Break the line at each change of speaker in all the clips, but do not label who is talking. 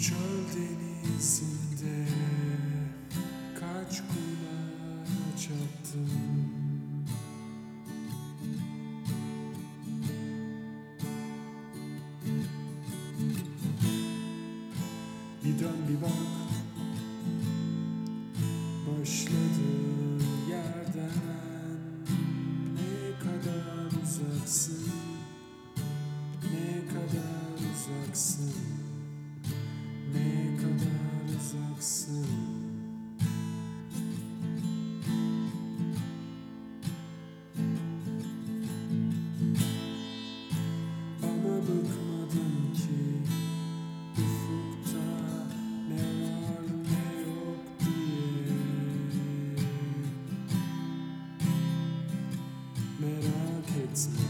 Çöl denizinde kaç kulaç attım Bir dön bir bak. Başladığı It's.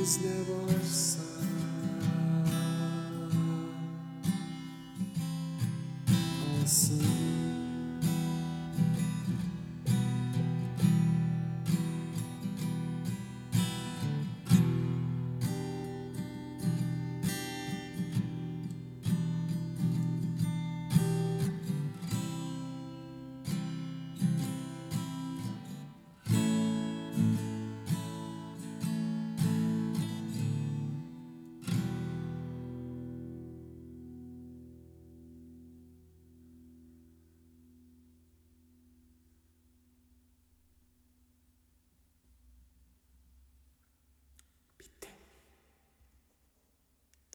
is never